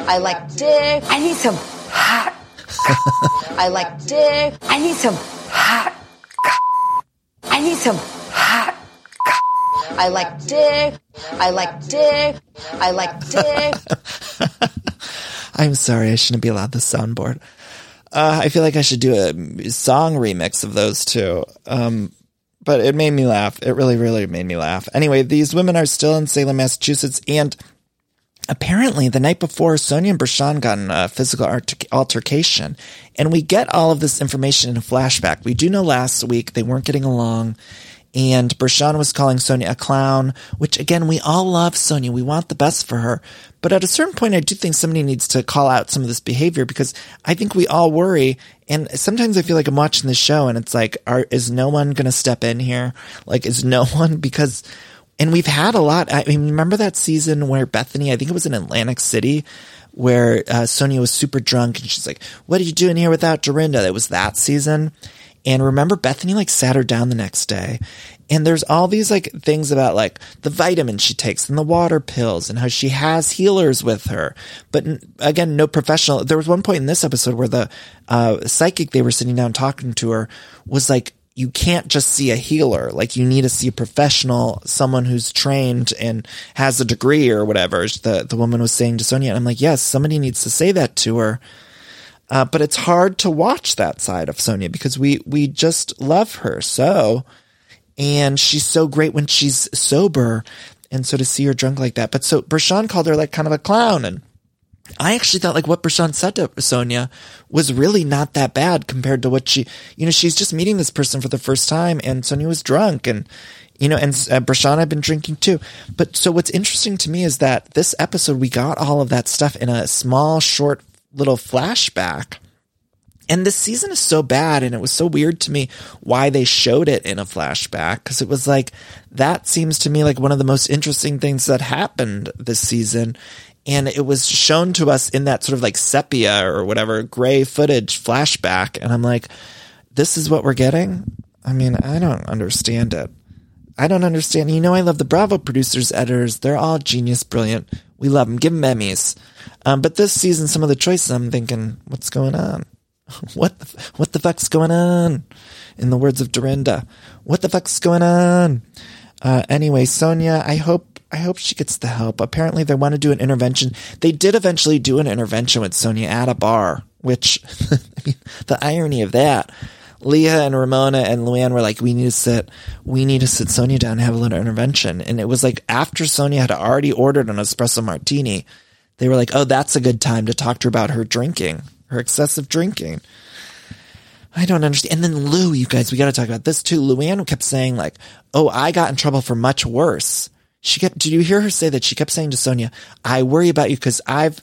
I like dick. I need some hot. I like dick. I need some hot. I need some hot. I like dick. I like dick. I like dick. [LAUGHS] I'm sorry, I shouldn't be allowed the soundboard. Uh, I feel like I should do a song remix of those two. Um, but it made me laugh. It really, really made me laugh. Anyway, these women are still in Salem, Massachusetts, and apparently the night before, Sonja and Bershan got in a physical altercation, and we get all of this information in a flashback. We do know last week they weren't getting along, and Bershan was calling Sonja a clown, which again, we all love Sonja. We want the best for her. But at a certain point, I do think somebody needs to call out some of this behavior because I think we all worry. And sometimes I feel like I'm watching the show and it's like, are, is no one going to step in here? Like, is no [LAUGHS] one? Because, and we've had a lot. I mean, remember that season where Bethany, I think it was in Atlantic City, where uh, Sonja was super drunk and she's like, what are you doing here without Dorinda? It was that season. And remember, Bethany like sat her down the next day. And there's all these like things about like the vitamins she takes and the water pills and how she has healers with her. But again, no professional. There was one point in this episode where the uh, psychic they were sitting down talking to her was like, you can't just see a healer. Like you need to see a professional, someone who's trained and has a degree or whatever. The the woman was saying to Sonja, and I'm like, yes, somebody needs to say that to her uh, but it's hard to watch that side of Sonja because we, we just love her so. And she's so great when she's sober. And so to see her drunk like that. But so Bershan called her like kind of a clown. And I actually thought like what Bershan said to Sonja was really not that bad compared to what she, you know, she's just meeting this person for the first time and Sonja was drunk and, you know, and uh, Bershan had been drinking too. But so what's interesting to me is that this episode, we got all of that stuff in a small, short little flashback. And this season is so bad, and it was so weird to me why they showed it in a flashback because it was like that seems to me like one of the most interesting things that happened this season. And it was shown to us in that sort of like sepia or whatever gray footage flashback. And I'm like, this is what we're getting? I mean, I don't understand it. I don't understand. You know, I love the Bravo producers, editors. They're all genius, brilliant. We love them. Give them Emmys. Um, but this season, some of the choices, I'm thinking, what's going on? [LAUGHS] What the, what the fuck's going on? In the words of Dorinda, what the fuck's going on? Uh, anyway, Sonja, I hope I hope she gets the help. Apparently, they want to do an intervention. They did eventually do an intervention with Sonja at a bar, which [LAUGHS] I mean, the irony of that. Leah and Ramona and Luann were like, we need to sit, we need to sit Sonja down and have a little intervention. And it was like after Sonja had already ordered an espresso martini, they were like, oh, that's a good time to talk to her about her drinking, her excessive drinking. I don't understand. And then Lou, you guys, we got to talk about this too. Luann kept saying like, "Oh, I got in trouble for much worse." She kept. Did you hear her say that? She kept saying to Sonja, "I worry about you because I've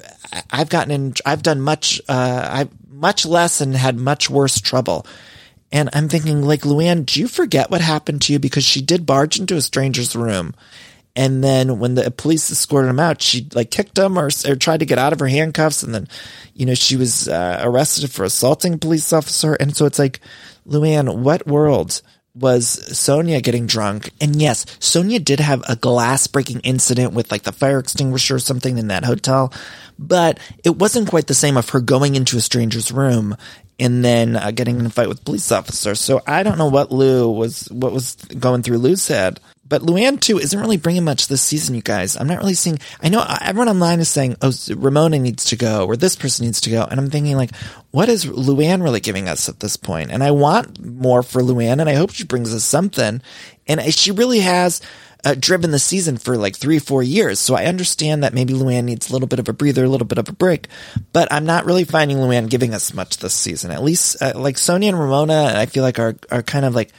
I've gotten in. I've done much. Uh, I much less and had much worse trouble." And I'm thinking, like, Luann, do you forget what happened to you? Because she did barge into a stranger's room. And then when the police escorted him out, she like kicked him or, or tried to get out of her handcuffs. And then, you know, she was uh, arrested for assaulting a police officer. And so it's like, Luann, what world was Sonja getting drunk? And yes, Sonja did have a glass breaking incident with like the fire extinguisher or something in that hotel, but it wasn't quite the same of her going into a stranger's room and then uh, getting in a fight with police officers. So I don't know what Lou was, what was going through Lou's head. But Luann too isn't really bringing much this season, you guys. I'm not really seeing. I know everyone online is saying, "Oh, Ramona needs to go," or "This person needs to go," and I'm thinking, like, what is Luann really giving us at this point? And I want more for Luann, and I hope she brings us something. And she really has uh, driven the season for like three, four years. So I understand that maybe Luann needs a little bit of a breather, a little bit of a break, but I'm not really finding Luann giving us much this season. At least, uh, like Sonja and Ramona, I feel like are, are kind of like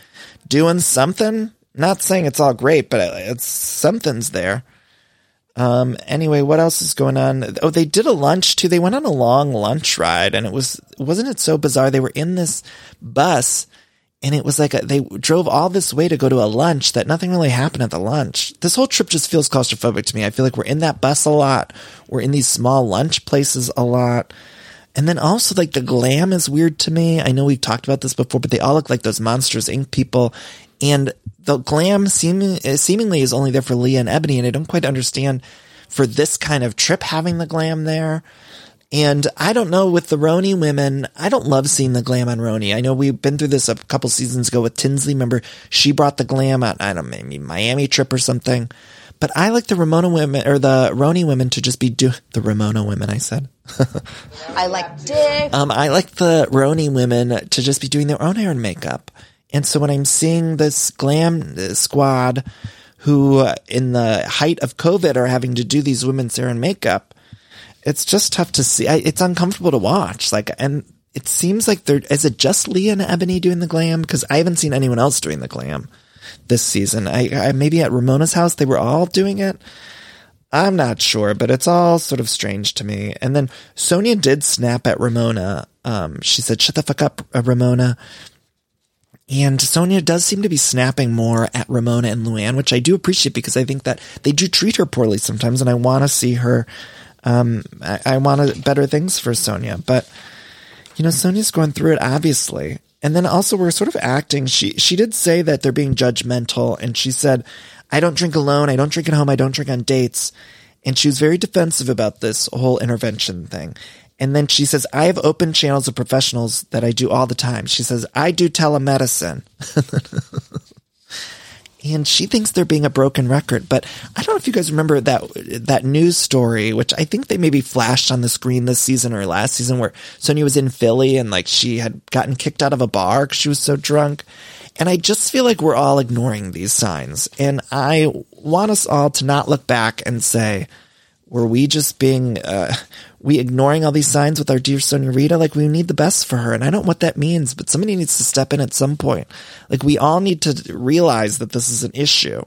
doing something. Not saying it's all great, but it's something's there. Um, anyway, what else is going on? Oh, they did a lunch too. They went on a long lunch ride and it was, wasn't it so bizarre? They were in this bus and it was like a, they drove all this way to go to a lunch that nothing really happened at the lunch. This whole trip just feels claustrophobic to me. I feel like we're in that bus a lot. We're in these small lunch places a lot. And then also like the glam is weird to me. I know we've talked about this before, but they all look like those Monsters Inc. people. And the glam seeming, seemingly is only there for Leah and Eboni. And I don't quite understand for this kind of trip having the glam there. And I don't know with the RHONY women, I don't love seeing the glam on RHONY. I know we've been through this a couple seasons ago with Tinsley. Remember, she brought the glam on, I don't know, maybe Miami trip or something. But I like the Ramona women or the RHONY women to just be do the Ramona women. I said. I like dick. Um, I like the RHONY women to just be doing their own hair and makeup. And so when I'm seeing this glam squad who uh, in the height of COVID are having to do these women's hair and makeup, it's just tough to see. I, it's uncomfortable to watch. Like, and it seems like they're, is it just Leah and Eboni doing the glam? Cause I haven't seen anyone else doing the glam this season. I, I maybe at Ramona's house, they were all doing it. I'm not sure, but it's all sort of strange to me. And then Sonja did snap at Ramona. Um, she said, shut the fuck up, uh, Ramona. And Sonja does seem to be snapping more at Ramona and Luann, which I do appreciate because I think that they do treat her poorly sometimes and I want to see her, um, I, I want better things for Sonja, but you know, Sonja's going through it obviously. And then also we're sort of acting. She, she did say that they're being judgmental and she said, I don't drink alone. I don't drink at home. I don't drink on dates. And she was very defensive about this whole intervention thing. And then she says, I have open channels of professionals that I do all the time. She says, I do telemedicine. [LAUGHS] and she thinks they're being a broken record. But I don't know if you guys remember that that news story, which I think they maybe flashed on the screen this season or last season, where Sonja was in Philly and like she had gotten kicked out of a bar because she was so drunk. And I just feel like we're all ignoring these signs, and I want us all to not look back and say, were we just being, uh, we ignoring all these signs with our dear Sonja Rita? Like we need the best for her. And I don't know what that means, but somebody needs to step in at some point. Like we all need to realize that this is an issue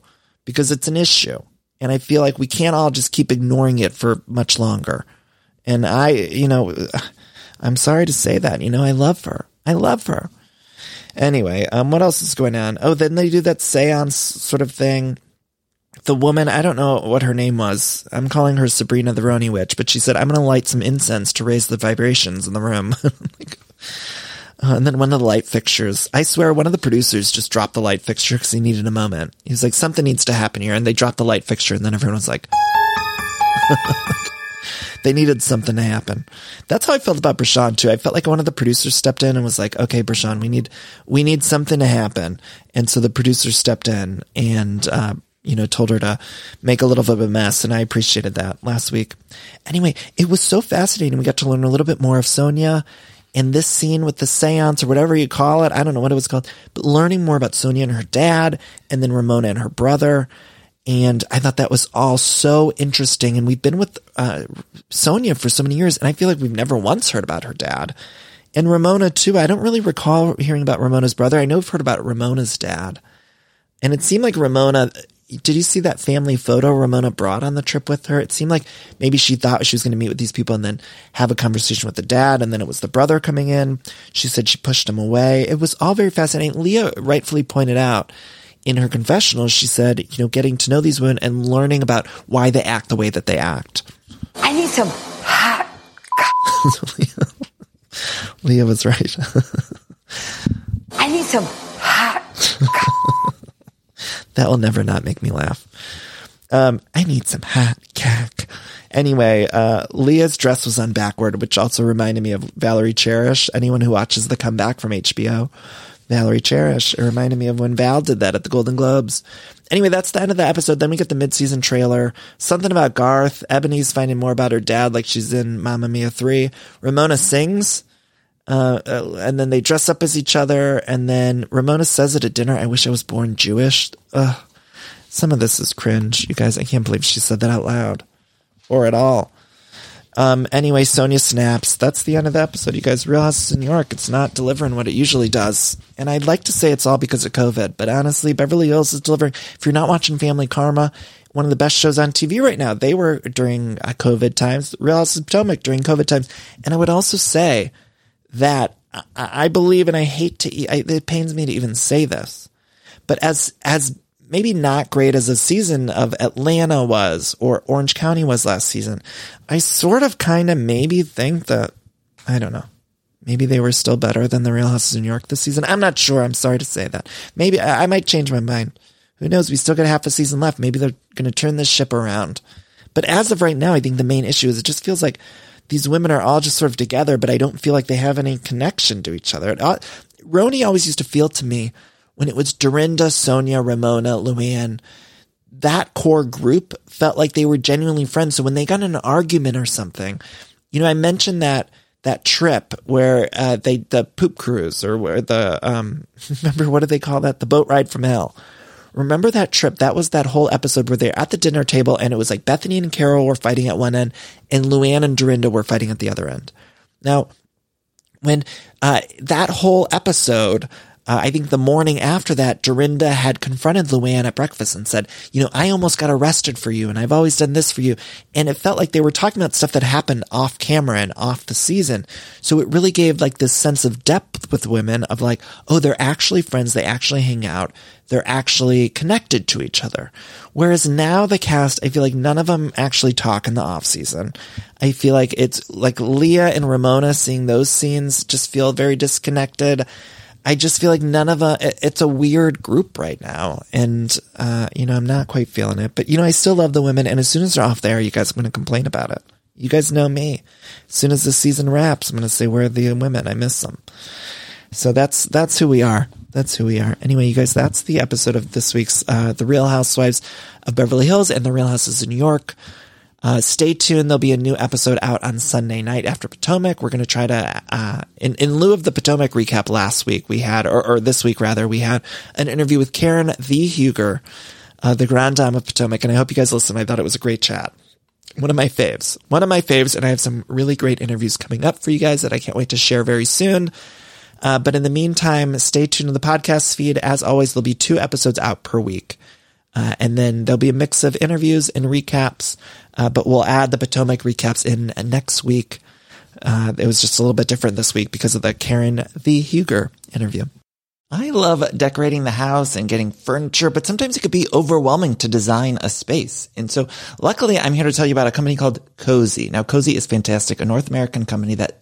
because it's an issue. And I feel like we can't all just keep ignoring it for much longer. And I, you know, [SIGHS] I'm sorry to say that, you know, I love her. I love her. Anyway, um, what else is going on? Oh, then they do that seance sort of thing the woman, I don't know what her name was. I'm calling her Sabrina the RHONY Witch, but she said, I'm going to light some incense to raise the vibrations in the room. [LAUGHS] uh, and then one of the light fixtures, I swear one of the producers just dropped the light fixture because he needed a moment. He was like, something needs to happen here. And they dropped the light fixture and then everyone was like, [LAUGHS] they needed something to happen. That's how I felt about Bershan too. I felt like one of the producers stepped in and was like, okay, Bershan, we need, we need something to happen. And so the producer stepped in and, uh, you know, told her to make a little bit of a mess. And I appreciated that last week. Anyway, it was so fascinating. We got to learn a little bit more of Sonja in this scene with the seance or whatever you call it. I don't know what it was called, but learning more about Sonja and her dad and then Ramona and her brother. And I thought that was all so interesting. And we've been with uh, Sonja for so many years, and I feel like we've never once heard about her dad. And Ramona, too. I don't really recall hearing about Ramona's brother. I know we've heard about Ramona's dad. And it seemed like Ramona did you see that family photo Ramona brought on the trip with her? It seemed like maybe she thought she was going to meet with these people and then have a conversation with the dad, and then it was the brother coming in. She said she pushed him away. It was all very fascinating. Leah rightfully pointed out in her confessional, she said, you know, getting to know these women and learning about why they act the way that they act. I need some hot. [LAUGHS] Leah, Leah was right. [LAUGHS] I need some. That will never not make me laugh. Um, I need some hot cack. Anyway, uh, Leah's dress was on backward, which also reminded me of Valerie Cherish. Anyone who watches The Comeback from HBO, Valerie Cherish. It reminded me of when Val did that at the Golden Globes. Anyway, that's the end of the episode. Then we get the mid-season trailer. Something about Garth. Eboni's finding more about her dad, like she's in Mamma Mia 3. Ramona sings. Uh, uh, and then they dress up as each other. And then Ramona says it at dinner, I wish I was born Jewish. Ugh. Some of this is cringe. You guys, I can't believe she said that out loud or at all. Um, anyway, Sonja snaps. That's the end of the episode. You guys, Real House of New York, it's not delivering what it usually does. And I'd like to say it's all because of COVID, but honestly, Beverly Hills is delivering. If you're not watching Family Karma, one of the best shows on TV right now. They were during uh, COVID times, Real House of Potomac during COVID times. And I would also say that I, I believe, and I hate to, I, it pains me to even say this, but as, as maybe not great as a season of Atlanta was or Orange County was last season, I sort of kind of maybe think that, I don't know. Maybe they were still better than the Real Houses of New York this season. I'm not sure. I'm sorry to say that. Maybe I, I might change my mind. Who knows? We still got half a season left. Maybe they're going to turn this ship around. But as of right now, I think the main issue is it just feels like these women are all just sort of together, but I don't feel like they have any connection to each other. Uh, RHONY always used to feel to me when it was Dorinda, Sonja, Ramona, Luann, that core group felt like they were genuinely friends. So when they got in an argument or something, you know, I mentioned that that trip where uh, they the poop cruise or where the um [LAUGHS] remember what do they call that the boat ride from hell remember that trip? That was that whole episode where they're at the dinner table and it was like bethany and carol were fighting at one end and luann and dorinda were fighting at the other end. Now when uh, that whole episode uh, I think the morning after that, Dorinda had confronted Luann at breakfast and said, you know, I almost got arrested for you and I've always done this for you. And it felt like they were talking about stuff that happened off camera and off the season. So it really gave like this sense of depth with women of like, oh, they're actually friends. They actually hang out. They're actually connected to each other. Whereas now the cast, I feel like none of them actually talk in the off season. I feel like it's like Leah and Ramona seeing those scenes just feel very disconnected. I just feel like none of a, it's a weird group right now. And, uh, you know, I'm not quite feeling it, but you know, I still love the women. And as soon as they're off there, you guys are going to complain about it. You guys know me. As soon as the season wraps, I'm going to say, where are the women? I miss them. So that's, that's who we are. That's who we are. Anyway, you guys, that's the episode of this week's, uh, The Real Housewives of Beverly Hills and The Real Houses of New York. Uh, stay tuned. There'll be a new episode out on Sunday night after Potomac. We're going to try to, uh, in, in lieu of the Potomac recap last week, we had, or, or this week rather, we had an interview with Karen the Huger, uh, the Grand Dame of Potomac. And I hope you guys listen. I thought it was a great chat. One of my faves. One of my faves. And I have some really great interviews coming up for you guys that I can't wait to share very soon. Uh, but in the meantime, stay tuned to the podcast feed. As always, there'll be two episodes out per week. Uh, and then there'll be a mix of interviews and recaps, uh, but we'll add the Potomac recaps in next week. Uh, it was just a little bit different this week because of the Karen V. Huger interview. I love decorating the house and getting furniture, but sometimes it could be overwhelming to design a space. And so luckily I'm here to tell you about a company called Cozey. Now Cozey is fantastic, a North American company that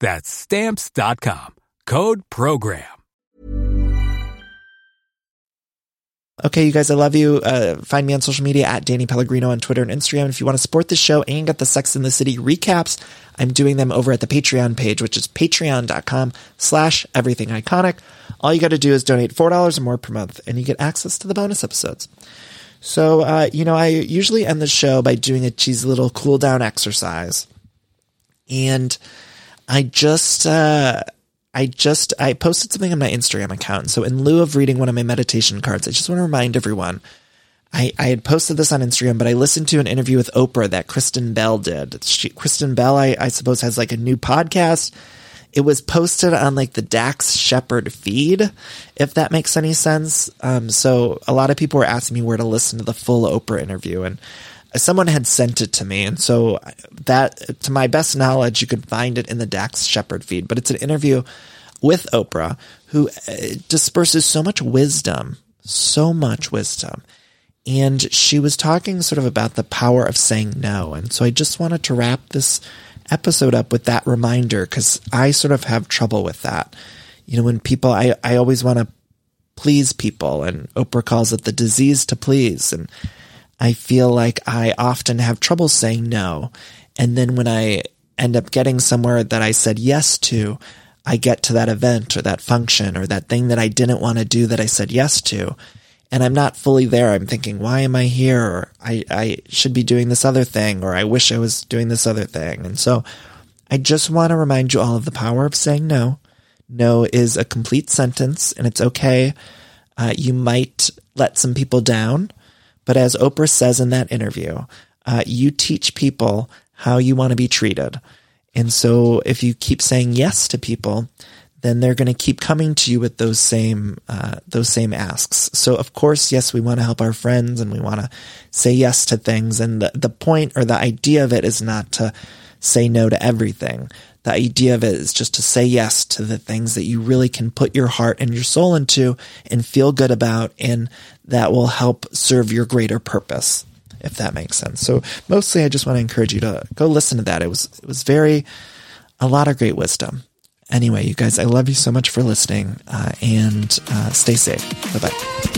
That's stamps.com. Code Program. Okay, you guys, I love you. Uh, find me on social media at Danny Pellegrino on Twitter and Instagram. If you want to support the show and get the Sex in the City recaps, I'm doing them over at the Patreon page, which is patreon.com slash everything iconic. All you got to do is donate $4 or more per month and you get access to the bonus episodes. So, uh, you know, I usually end the show by doing a cheesy little cool down exercise. And I just, uh, I just I posted something on my Instagram account. So in lieu of reading one of my meditation cards, I just want to remind everyone. I, I had posted this on Instagram, but I listened to an interview with Oprah that Kristen Bell did. She, Kristen Bell, I, I suppose, has like a new podcast. It was posted on like the Dax Shepard feed, if that makes any sense. Um, so a lot of people were asking me where to listen to the full Oprah interview, and someone had sent it to me, and so that, to my best knowledge, you could find it in the Dax Shepard feed. But it's an interview with Oprah who uh, disperses so much wisdom, so much wisdom. And she was talking sort of about the power of saying no. And so I just wanted to wrap this episode up with that reminder because I sort of have trouble with that. You know, when people, I, I always want to please people, and Oprah calls it the disease to please. And I feel like I often have trouble saying no. And then when I end up getting somewhere that I said yes to, I get to that event or that function or that thing that I didn't want to do that I said yes to. And I'm not fully there. I'm thinking, why am I here? Or I, I should be doing this other thing, or I wish I was doing this other thing. And so I just want to remind you all of the power of saying no. No is a complete sentence and it's okay. Uh, you might let some people down. But as Oprah says in that interview, uh, you teach people how you want to be treated. And so if you keep saying yes to people, then they're going to keep coming to you with those same uh, those same asks. So of course, yes, we want to help our friends and we want to say yes to things. And the, the point or the idea of it is not to say no to everything. The idea of it is just to say yes to the things that you really can put your heart and your soul into and feel good about, and that will help serve your greater purpose, if that makes sense. So mostly I just want to encourage you to go listen to that. It was, it was very, a lot of great wisdom. Anyway, you guys, I love you so much for listening, uh, and uh, stay safe. Bye bye.